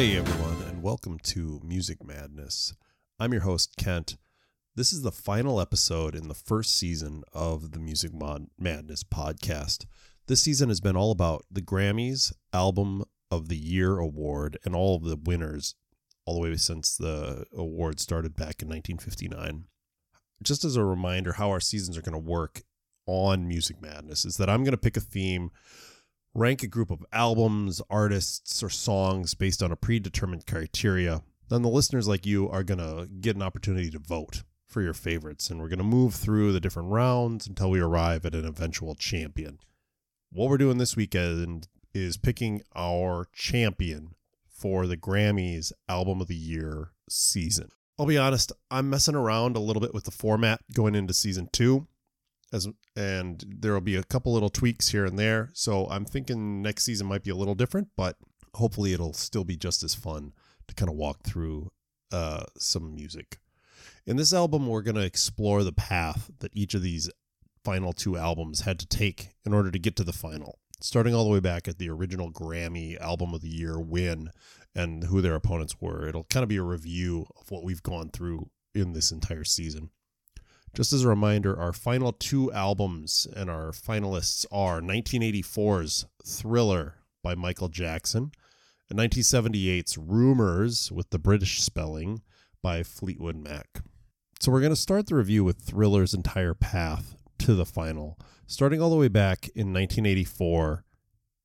Hey everyone, and welcome to Music Madness. I'm your host, Kent. This is the final episode in the first season of the Music Madness podcast. This season has been all about the Grammys Album of the Year award and all of the winners, all the way since the award started back in 1959. Just as a reminder, how our seasons are going to work on Music Madness is that I'm going to pick a theme rank a group of albums, artists, or songs based on a predetermined criteria. Then the listeners like you are going to get an opportunity to vote for your favorites, and we're going to move through the different rounds until we arrive at an eventual champion. What we're doing this weekend is picking our champion for the Grammys Album of the Year season. I'll be honest, I'm messing around a little bit with the format going into season two as and there will be a couple little tweaks here and there. So I'm thinking next season might be a little different, but hopefully it'll still be just as fun to kind of walk through uh, some music. In this album, we're going to explore the path that each of these final two albums had to take in order to get to the final, starting all the way back at the original Grammy Album of the Year win and who their opponents were. It'll kind of be a review of what we've gone through in this entire season. Just as a reminder, our final two albums and our finalists are 1984's Thriller by Michael Jackson and 1978's Rumours with the British spelling by Fleetwood Mac. So we're going to start the review with Thriller's entire path to the final, starting all the way back in 1984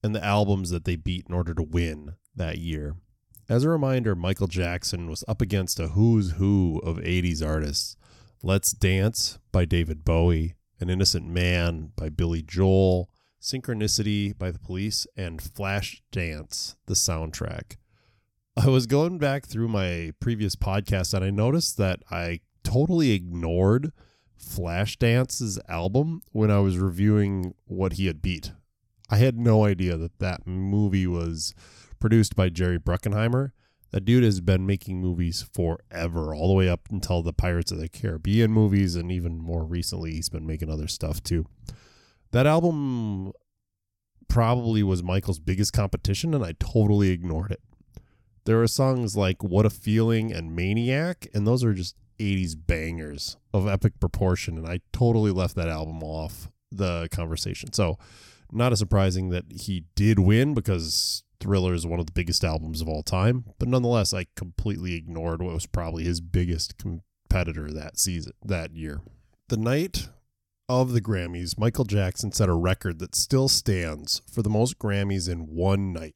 and the albums that they beat in order to win that year. As a reminder, Michael Jackson was up against a who's who of 80s artists Let's Dance by David Bowie, An Innocent Man by Billy Joel, Synchronicity by the Police, and Flashdance, the soundtrack. I was going back through my previous podcast and I noticed that I totally ignored Flashdance's album when I was reviewing what he had beat. I had no idea that that movie was produced by Jerry Bruckheimer that dude has been making movies forever, all the way up until the Pirates of the Caribbean movies, and even more recently, he's been making other stuff too. That album probably was Michael's biggest competition, and I totally ignored it. There are songs like What a Feeling and Maniac, and those are just 80s bangers of epic proportion, and I totally left that album off the conversation. So, not as surprising that he did win because Thriller is one of the biggest albums of all time, but nonetheless, I completely ignored what was probably his biggest competitor that season, that year. The night of the Grammys, Michael Jackson set a record that still stands for the most Grammys in one night.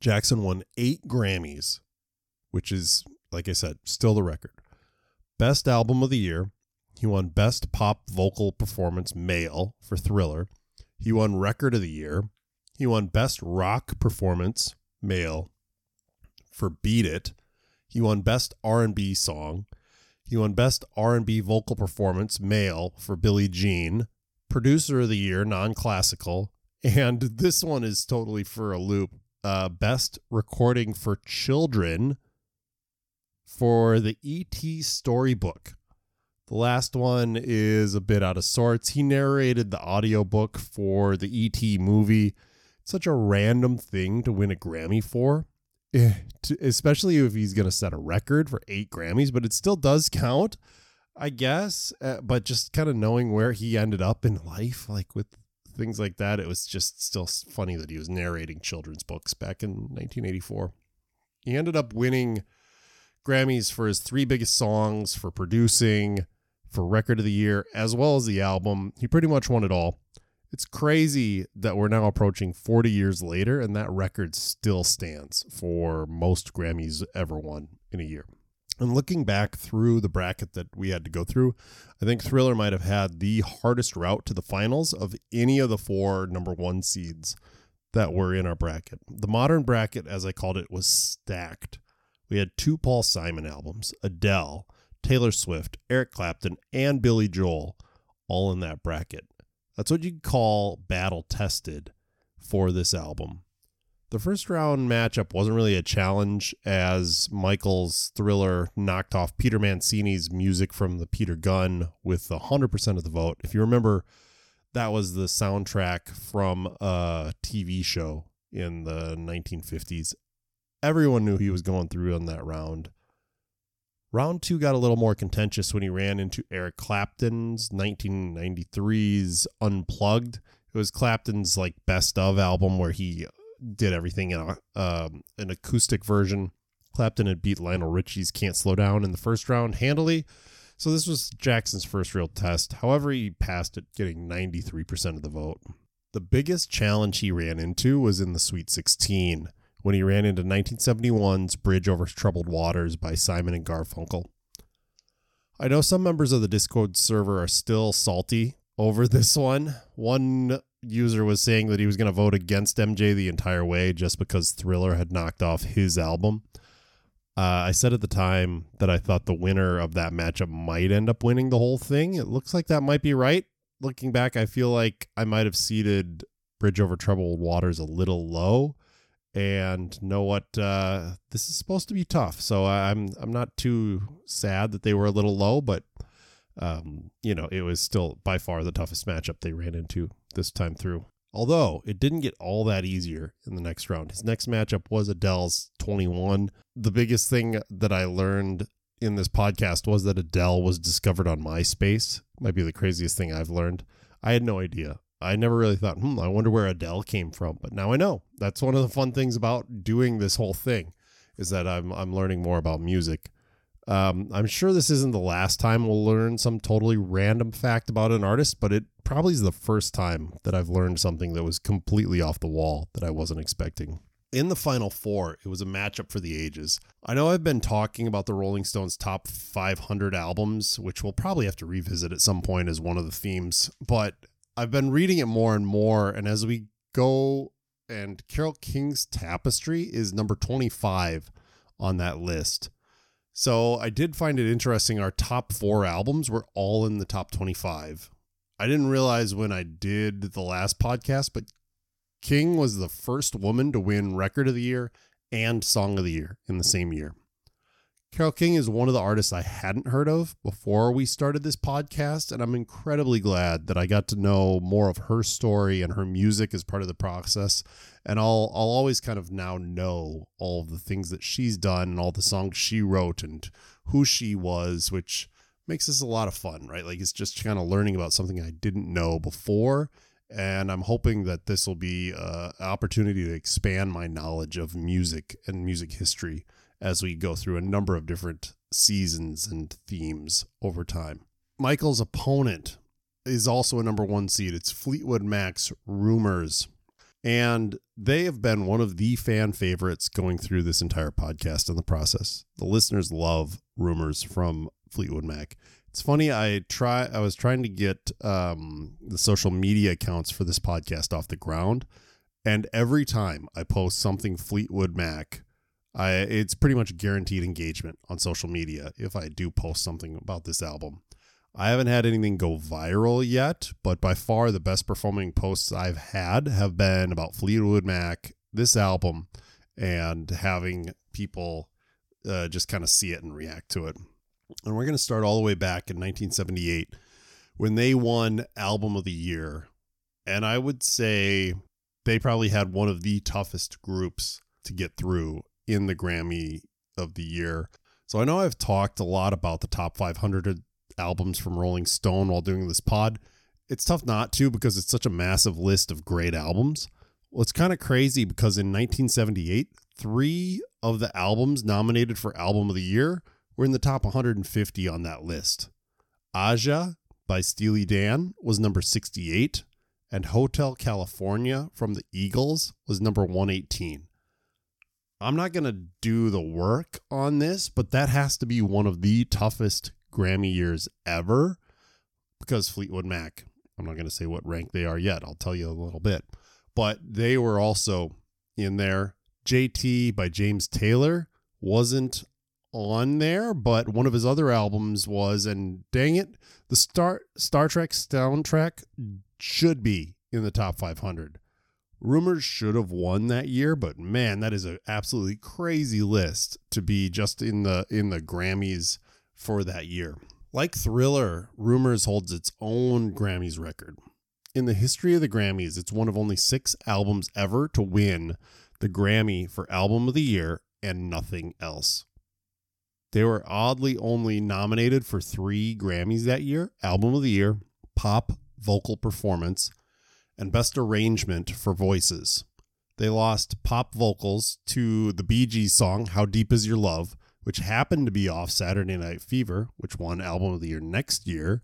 Jackson won eight Grammys, which is, like I said, still the record. Best Album of the Year. He won Best Pop Vocal Performance Male for Thriller. He won Record of the Year. He won Best Rock Performance Male for Beat It. He won Best R&B Song. He won Best R&B Vocal Performance Male for Billie Jean. Producer of the Year, non-classical. And this one is totally for a loop. Uh, best Recording for Children for the E.T. Storybook. The last one is a bit out of sorts. He narrated the audiobook for the E.T. movie such a random thing to win a Grammy for, eh, especially if he's going to set a record for eight Grammys, but it still does count, I guess. Uh, but just kind of knowing where he ended up in life, like with things like that, it was just still funny that he was narrating children's books back in 1984. He ended up winning Grammys for his three biggest songs, for producing, for record of the year, as well as the album. He pretty much won it all. It's crazy that we're now approaching 40 years later and that record still stands for most Grammys ever won in a year. And looking back through the bracket that we had to go through, I think Thriller might have had the hardest route to the finals of any of the four number one seeds that were in our bracket. The modern bracket, as I called it, was stacked. We had two Paul Simon albums, Adele, Taylor Swift, Eric Clapton, and Billy Joel all in that bracket. That's what you call battle tested for this album. The first round matchup wasn't really a challenge as Michael's thriller knocked off Peter Mancini's music from the Peter Gunn with 100% of the vote. If you remember, that was the soundtrack from a TV show in the 1950s. everyone knew he was going through on that round. Round two got a little more contentious when he ran into Eric Clapton's 1993's Unplugged. It was Clapton's like best of album where he did everything in a, um, an acoustic version. Clapton had beat Lionel Richie's Can't Slow Down in the first round handily. So this was Jackson's first real test. However, he passed it, getting 93% of the vote. The biggest challenge he ran into was in the Sweet 16 when he ran into 1971's Bridge Over Troubled Waters by Simon and Garfunkel. I know some members of the Discord server are still salty over this one. One user was saying that he was going to vote against MJ the entire way just because Thriller had knocked off his album. Uh, I said at the time that I thought the winner of that matchup might end up winning the whole thing. It looks like that might be right. Looking back, I feel like I might have seeded Bridge Over Troubled Waters a little low and know what uh, this is supposed to be tough. So I'm I'm not too sad that they were a little low, but um, you know it was still by far the toughest matchup they ran into this time through. Although it didn't get all that easier in the next round. His next matchup was Adele's 21. The biggest thing that I learned in this podcast was that Adele was discovered on MySpace. Might be the craziest thing I've learned. I had no idea. I never really thought, hmm, I wonder where Adele came from. But now I know. That's one of the fun things about doing this whole thing is that I'm I'm learning more about music. Um, I'm sure this isn't the last time we'll learn some totally random fact about an artist, but it probably is the first time that I've learned something that was completely off the wall that I wasn't expecting. In the final four, it was a matchup for the ages. I know I've been talking about the Rolling Stones' top 500 albums, which we'll probably have to revisit at some point as one of the themes, but I've been reading it more and more, and as we go, and Carole King's Tapestry is number 25 on that list. So I did find it interesting. Our top four albums were all in the top 25. I didn't realize when I did the last podcast, but King was the first woman to win Record of the Year and Song of the Year in the same year. Carole King is one of the artists I hadn't heard of before we started this podcast, and I'm incredibly glad that I got to know more of her story and her music as part of the process. And I'll I'll always kind of now know all of the things that she's done and all the songs she wrote and who she was, which makes this a lot of fun, right? Like it's just kind of learning about something I didn't know before. And I'm hoping that this will be uh, an opportunity to expand my knowledge of music and music history as we go through a number of different seasons and themes over time. Michael's opponent is also a number one seed. It's Fleetwood Mac's Rumours. And they have been one of the fan favorites going through this entire podcast in the process. The listeners love Rumours from Fleetwood Mac. It's funny. I try. I was trying to get um, the social media accounts for this podcast off the ground, and every time I post something Fleetwood Mac, I it's pretty much guaranteed engagement on social media if I do post something about this album. I haven't had anything go viral yet, but by far the best performing posts I've had have been about Fleetwood Mac, this album, and having people uh, just kind of see it and react to it. And we're going to start all the way back in 1978 when they won Album of the Year. And I would say they probably had one of the toughest groups to get through in the Grammy of the year. So I know I've talked a lot about the top 500 albums from Rolling Stone while doing this pod. It's tough not to because it's such a massive list of great albums. Well, it's kind of crazy because in 1978, three of the albums nominated for Album of the Year were in the top 150 on that list. Aja by Steely Dan was number 68, and Hotel California from the Eagles was number 118. I'm not going to do the work on this, but that has to be one of the toughest Grammy years ever because Fleetwood Mac, I'm not going to say what rank they are yet. I'll tell you a little bit. But they were also in there. JT by James Taylor wasn't on there, but one of his other albums was, and dang it, the Star Star Trek soundtrack should be in the top 500. Rumours should have won that year, but man, that is an absolutely crazy list to be just in the in the Grammys for that year. Like Thriller, Rumours holds its own Grammys record. In the history of the Grammys, it's one of only six albums ever to win the Grammy for Album of the Year and nothing else. They were oddly only nominated for three Grammys that year Album of the Year, Pop Vocal Performance, and Best Arrangement for Voices. They lost pop vocals to the Bee Gees song, How Deep Is Your Love, which happened to be off Saturday Night Fever, which won Album of the Year next year.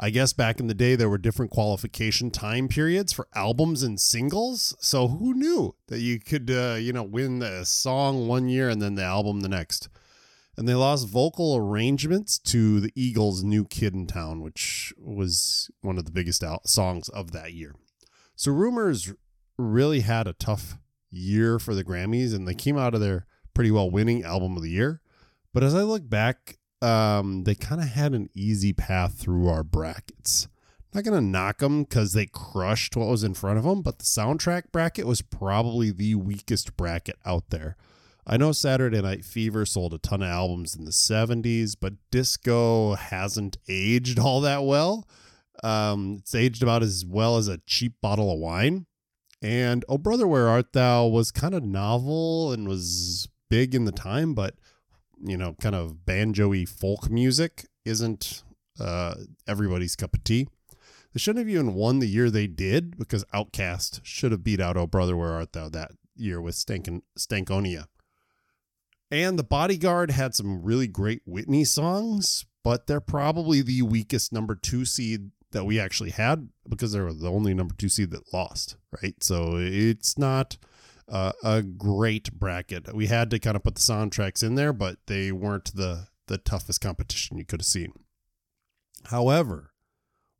I guess back in the day, there were different qualification time periods for albums and singles. So who knew that you could, uh, you know, win the song one year and then the album the next? And they lost vocal arrangements to the Eagles' New Kid in Town, which was one of the biggest al- songs of that year. So Rumours really had a tough year for the Grammys, and they came out of there pretty well winning Album of the Year. But as I look back, um, they kind of had an easy path through our brackets. Not going to knock them because they crushed what was in front of them, but the soundtrack bracket was probably the weakest bracket out there. I know Saturday Night Fever sold a ton of albums in the 70s, but disco hasn't aged all that well. Um, it's aged about as well as a cheap bottle of wine. And Oh Brother, Where Art Thou was kind of novel and was big in the time, but you know, kind of banjo-y folk music isn't uh, everybody's cup of tea. They shouldn't have even won the year they did because OutKast should have beat out Oh Brother Where Art Thou that year with Stankin- Stankonia. And The Bodyguard had some really great Whitney songs, but they're probably the weakest number two seed that we actually had because they were the only number two seed that lost, right? So it's not uh, a great bracket. We had to kind of put the soundtracks in there, but they weren't the the toughest competition you could have seen. However,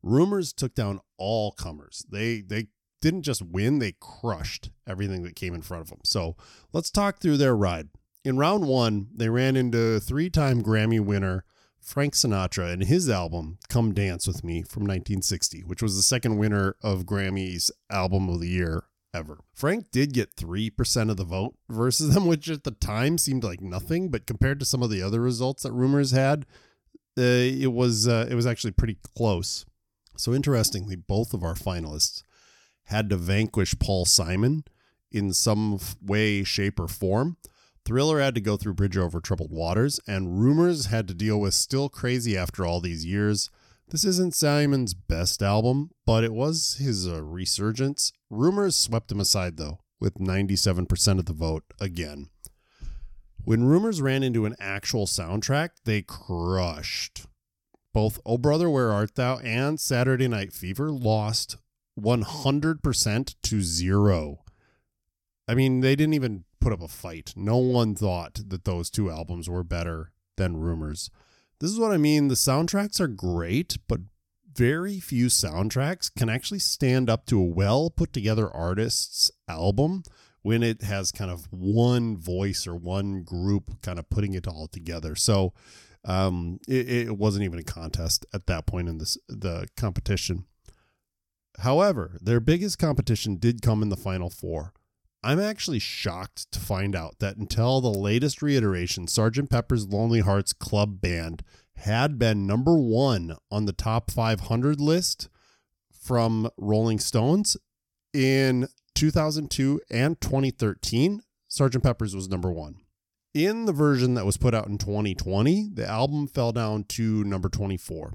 rumours took down all comers. They they didn't just win; they crushed everything that came in front of them. So let's talk through their ride. In round one, they ran into three-time Grammy winner Frank Sinatra and his album "Come Dance with Me" from 1960, which was the second winner of Grammy's Album of the Year ever. Frank did get 3% of the vote versus them, which at the time seemed like nothing, but compared to some of the other results that rumours had, uh, it was uh, it was actually pretty close. So interestingly, both of our finalists had to vanquish Paul Simon in some way, shape, or form. Thriller had to go through Bridge Over Troubled Waters, and Rumours had to deal with Still Crazy after all these years. This isn't Simon's best album, but it was his uh, resurgence. Rumours swept him aside, though, with 97% of the vote again. When Rumours ran into an actual soundtrack, they crushed. Both Oh Brother, Where Art Thou and Saturday Night Fever lost 100% to zero. I mean, they didn't even put up a fight. No one thought that those two albums were better than Rumours. This is what I mean. The soundtracks are great, but very few soundtracks can actually stand up to a well put together artist's album when it has kind of one voice or one group kind of putting it all together. So um, it, it wasn't even a contest at that point in this the competition. However, their biggest competition did come in the final four. I'm actually shocked to find out that until the latest reiteration, Sgt. Pepper's Lonely Hearts Club Band had been number one on the top 500 list from Rolling Stones in 2002 and 2013. Sgt. Pepper's was number one. In the version that was put out in 2020, the album fell down to number 24.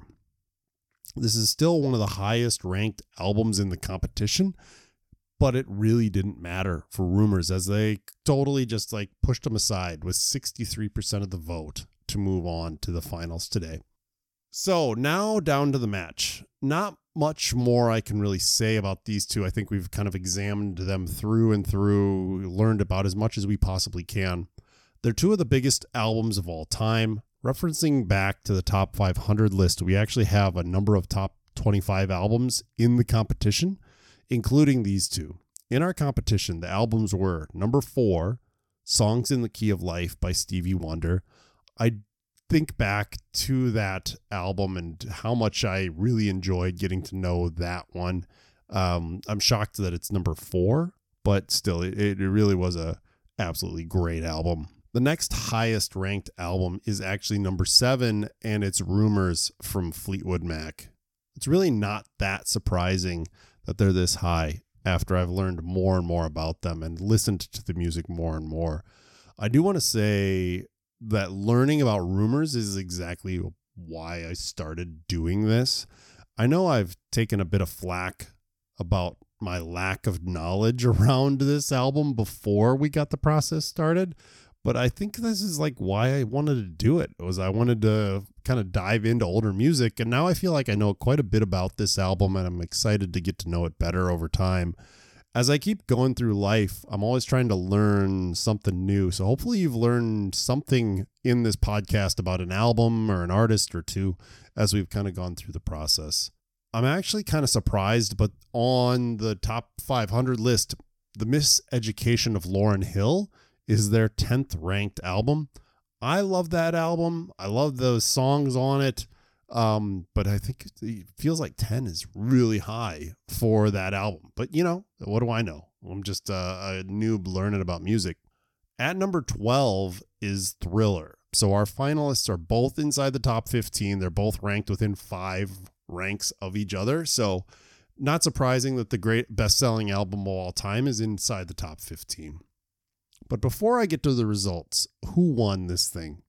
This is still one of the highest ranked albums in the competition, but it really didn't matter for rumours as they totally just like pushed them aside with 63% of the vote to move on to the finals today. So now down to the match. Not much more I can really say about these two. I think we've kind of examined them through and through, learned about as much as we possibly can. They're two of the biggest albums of all time. Referencing back to the top 500 list, we actually have a number of top 25 albums in the competition, including these two. In our competition, the albums were number four, Songs in the Key of Life by Stevie Wonder. I think back to that album and how much I really enjoyed getting to know that one. Um, I'm shocked that it's number four, but still, it, it really was a absolutely great album. The next highest ranked album is actually number seven, and it's Rumours from Fleetwood Mac. It's really not that surprising that they're this high after I've learned more and more about them and listened to the music more and more. I do want to say that learning about rumours is exactly why I started doing this. I know I've taken a bit of flack about my lack of knowledge around this album before we got the process started, but I think this is like why I wanted to do it. Was I wanted to kind of dive into older music and now I feel like I know quite a bit about this album and I'm excited to get to know it better over time as I keep going through life, I'm always trying to learn something new. So hopefully you've learned something in this podcast about an album or an artist or two as we've kind of gone through the process. I'm actually kind of surprised, but on the top 500 list, The Miseducation of Lauryn Hill is their 10th ranked album. I love that album. I love those songs on it. Um, but I think it feels like 10 is really high for that album. But you know, what do I know? I'm just a, a noob learning about music. At number 12 is Thriller. So our finalists are both inside the top 15. They're both ranked within five ranks of each other. So not surprising that the great best-selling album of all time is inside the top 15. But before I get to the results, who won this thing?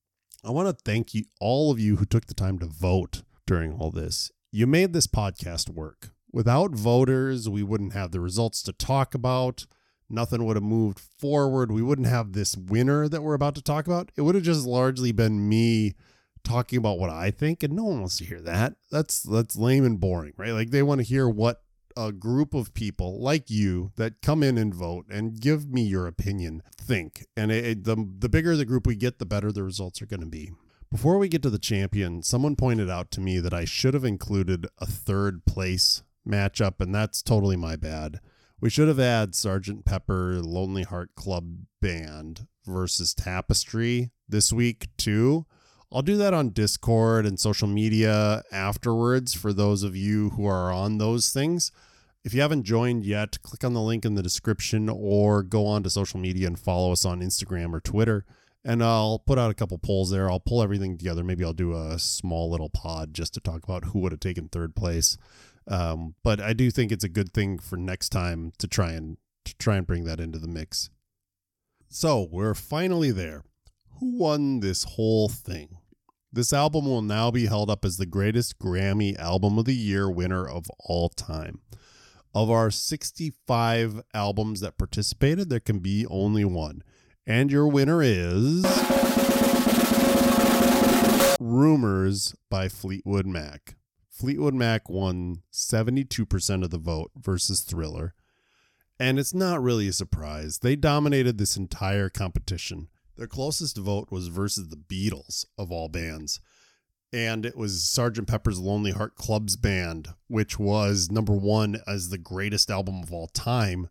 I want to thank you, all of you who took the time to vote during all this. You made this podcast work. Without voters, we wouldn't have the results to talk about. Nothing would have moved forward. We wouldn't have this winner that we're about to talk about. It would have just largely been me talking about what I think, and no one wants to hear that. That's that's lame and boring, right? Like they want to hear what a group of people like you that come in and vote and give me your opinion think. And it, it, the, the bigger the group we get, the better the results are going to be. Before we get to the champion, someone pointed out to me that I should have included a third place matchup, and that's totally my bad. We should have had Sergeant Pepper Lonely Heart Club Band versus Tapestry this week, too. I'll do that on Discord and social media afterwards for those of you who are on those things. If you haven't joined yet, click on the link in the description or go on to social media and follow us on Instagram or Twitter. And I'll put out a couple polls there. I'll pull everything together. Maybe I'll do a small little pod just to talk about who would have taken third place. Um, but I do think it's a good thing for next time to try and to try and bring that into the mix. So we're finally there. Who won this whole thing? This album will now be held up as the greatest Grammy Album of the Year winner of all time. Of our 65 albums that participated, there can be only one. And your winner is Rumours by Fleetwood Mac. Fleetwood Mac won 72% of the vote versus Thriller. And it's not really a surprise. They dominated this entire competition. Their closest vote was versus the Beatles, of all bands. And it was Sgt. Pepper's Lonely Heart Club's Band, which was number one as the greatest album of all time.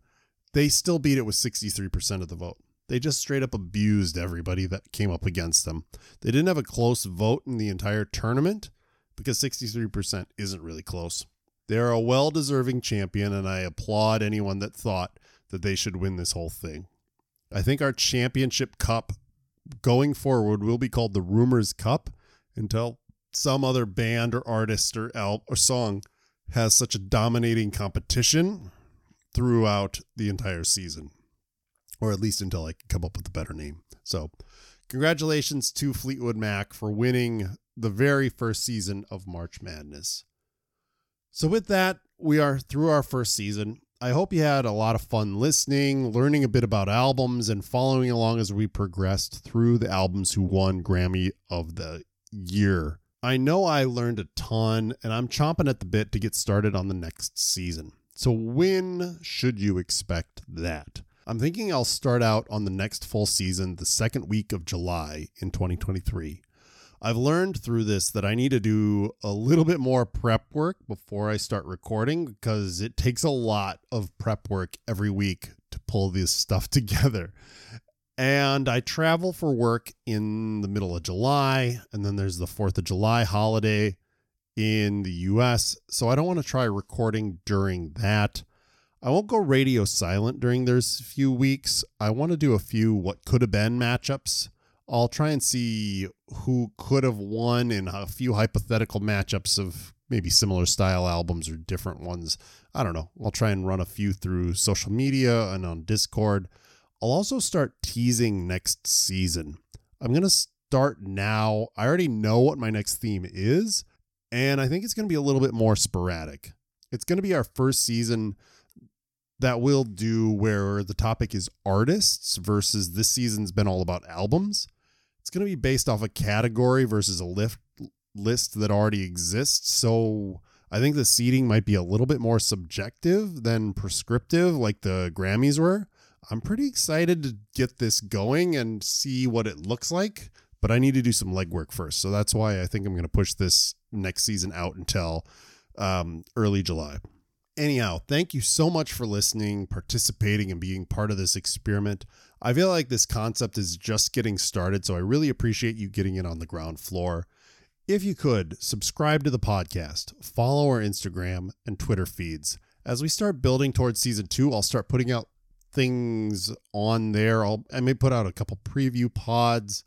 They still beat it with 63% of the vote. They just straight up abused everybody that came up against them. They didn't have a close vote in the entire tournament because 63% isn't really close. They're a well deserving champion, and I applaud anyone that thought that they should win this whole thing. I think our championship cup going forward will be called the Rumours Cup until some other band or artist or al- or song has such a dominating competition throughout the entire season, or at least until I can come up with a better name. So, congratulations to Fleetwood Mac for winning the very first season of March Madness. So, with that, we are through our first season. I hope you had a lot of fun listening, learning a bit about albums, and following along as we progressed through the albums who won Grammy of the Year. I know I learned a ton, and I'm chomping at the bit to get started on the next season. So, when should you expect that? I'm thinking I'll start out on the next full season the second week of July in 2023. I've learned through this that I need to do a little bit more prep work before I start recording because it takes a lot of prep work every week to pull this stuff together. And I travel for work in the middle of July, and then there's the 4th of July holiday in the US. So I don't want to try recording during that. I won't go radio silent during those few weeks. I want to do a few what could have been matchups I'll try and see who could have won in a few hypothetical matchups of maybe similar style albums or different ones. I don't know. I'll try and run a few through social media and on Discord. I'll also start teasing next season. I'm going to start now. I already know what my next theme is, and I think it's going to be a little bit more sporadic. It's going to be our first season that we'll do where the topic is artists versus this season's been all about albums. It's going to be based off a category versus a lift list that already exists. So I think the seating might be a little bit more subjective than prescriptive, like the Grammys were. I'm pretty excited to get this going and see what it looks like, but I need to do some legwork first. So that's why I think I'm going to push this next season out until um, early July. Anyhow, thank you so much for listening, participating, and being part of this experiment. I feel like this concept is just getting started, so I really appreciate you getting it on the ground floor. If you could, subscribe to the podcast, follow our Instagram and Twitter feeds. As we start building towards season two, I'll start putting out things on there. I'll I may put out a couple preview pods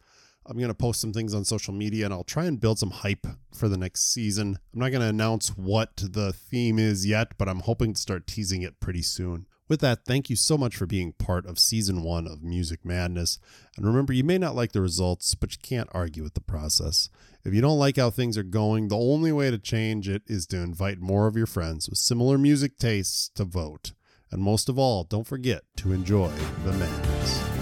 I'm going to post some things on social media and I'll try and build some hype for the next season. I'm not going to announce what the theme is yet, but I'm hoping to start teasing it pretty soon. With that, thank you so much for being part of season one of Music Madness. And remember, you may not like the results, but you can't argue with the process. If you don't like how things are going, the only way to change it is to invite more of your friends with similar music tastes to vote. And most of all, don't forget to enjoy the madness.